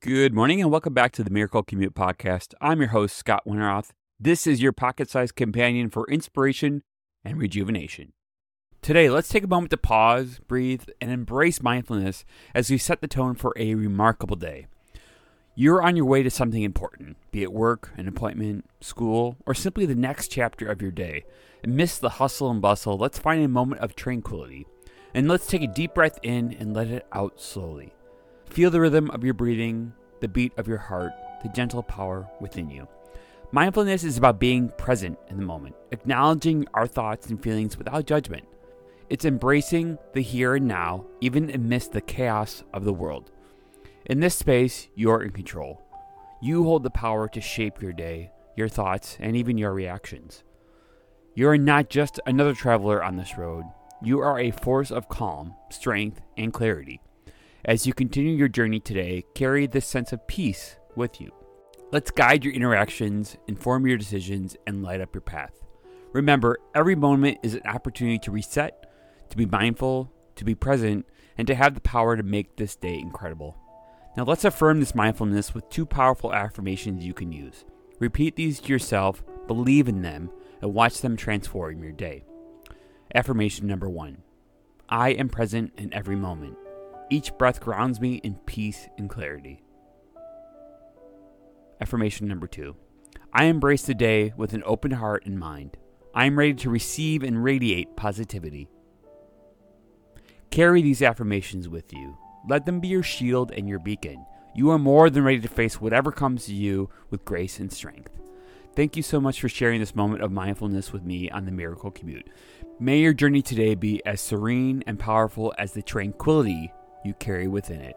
Good morning and welcome back to the Miracle Commute Podcast. I'm your host, Scott Winterroth. This is your pocket sized companion for inspiration and rejuvenation. Today, let's take a moment to pause, breathe, and embrace mindfulness as we set the tone for a remarkable day. You're on your way to something important, be it work, an appointment, school, or simply the next chapter of your day. Amidst the hustle and bustle, let's find a moment of tranquility. And let's take a deep breath in and let it out slowly. Feel the rhythm of your breathing, the beat of your heart, the gentle power within you. Mindfulness is about being present in the moment, acknowledging our thoughts and feelings without judgment. It's embracing the here and now, even amidst the chaos of the world. In this space, you're in control. You hold the power to shape your day, your thoughts, and even your reactions. You're not just another traveler on this road, you are a force of calm, strength, and clarity. As you continue your journey today, carry this sense of peace with you. Let's guide your interactions, inform your decisions, and light up your path. Remember, every moment is an opportunity to reset, to be mindful, to be present, and to have the power to make this day incredible. Now, let's affirm this mindfulness with two powerful affirmations you can use. Repeat these to yourself, believe in them, and watch them transform your day. Affirmation number one I am present in every moment. Each breath grounds me in peace and clarity. Affirmation number two I embrace the day with an open heart and mind. I am ready to receive and radiate positivity. Carry these affirmations with you. Let them be your shield and your beacon. You are more than ready to face whatever comes to you with grace and strength. Thank you so much for sharing this moment of mindfulness with me on the Miracle Commute. May your journey today be as serene and powerful as the tranquility you carry within it.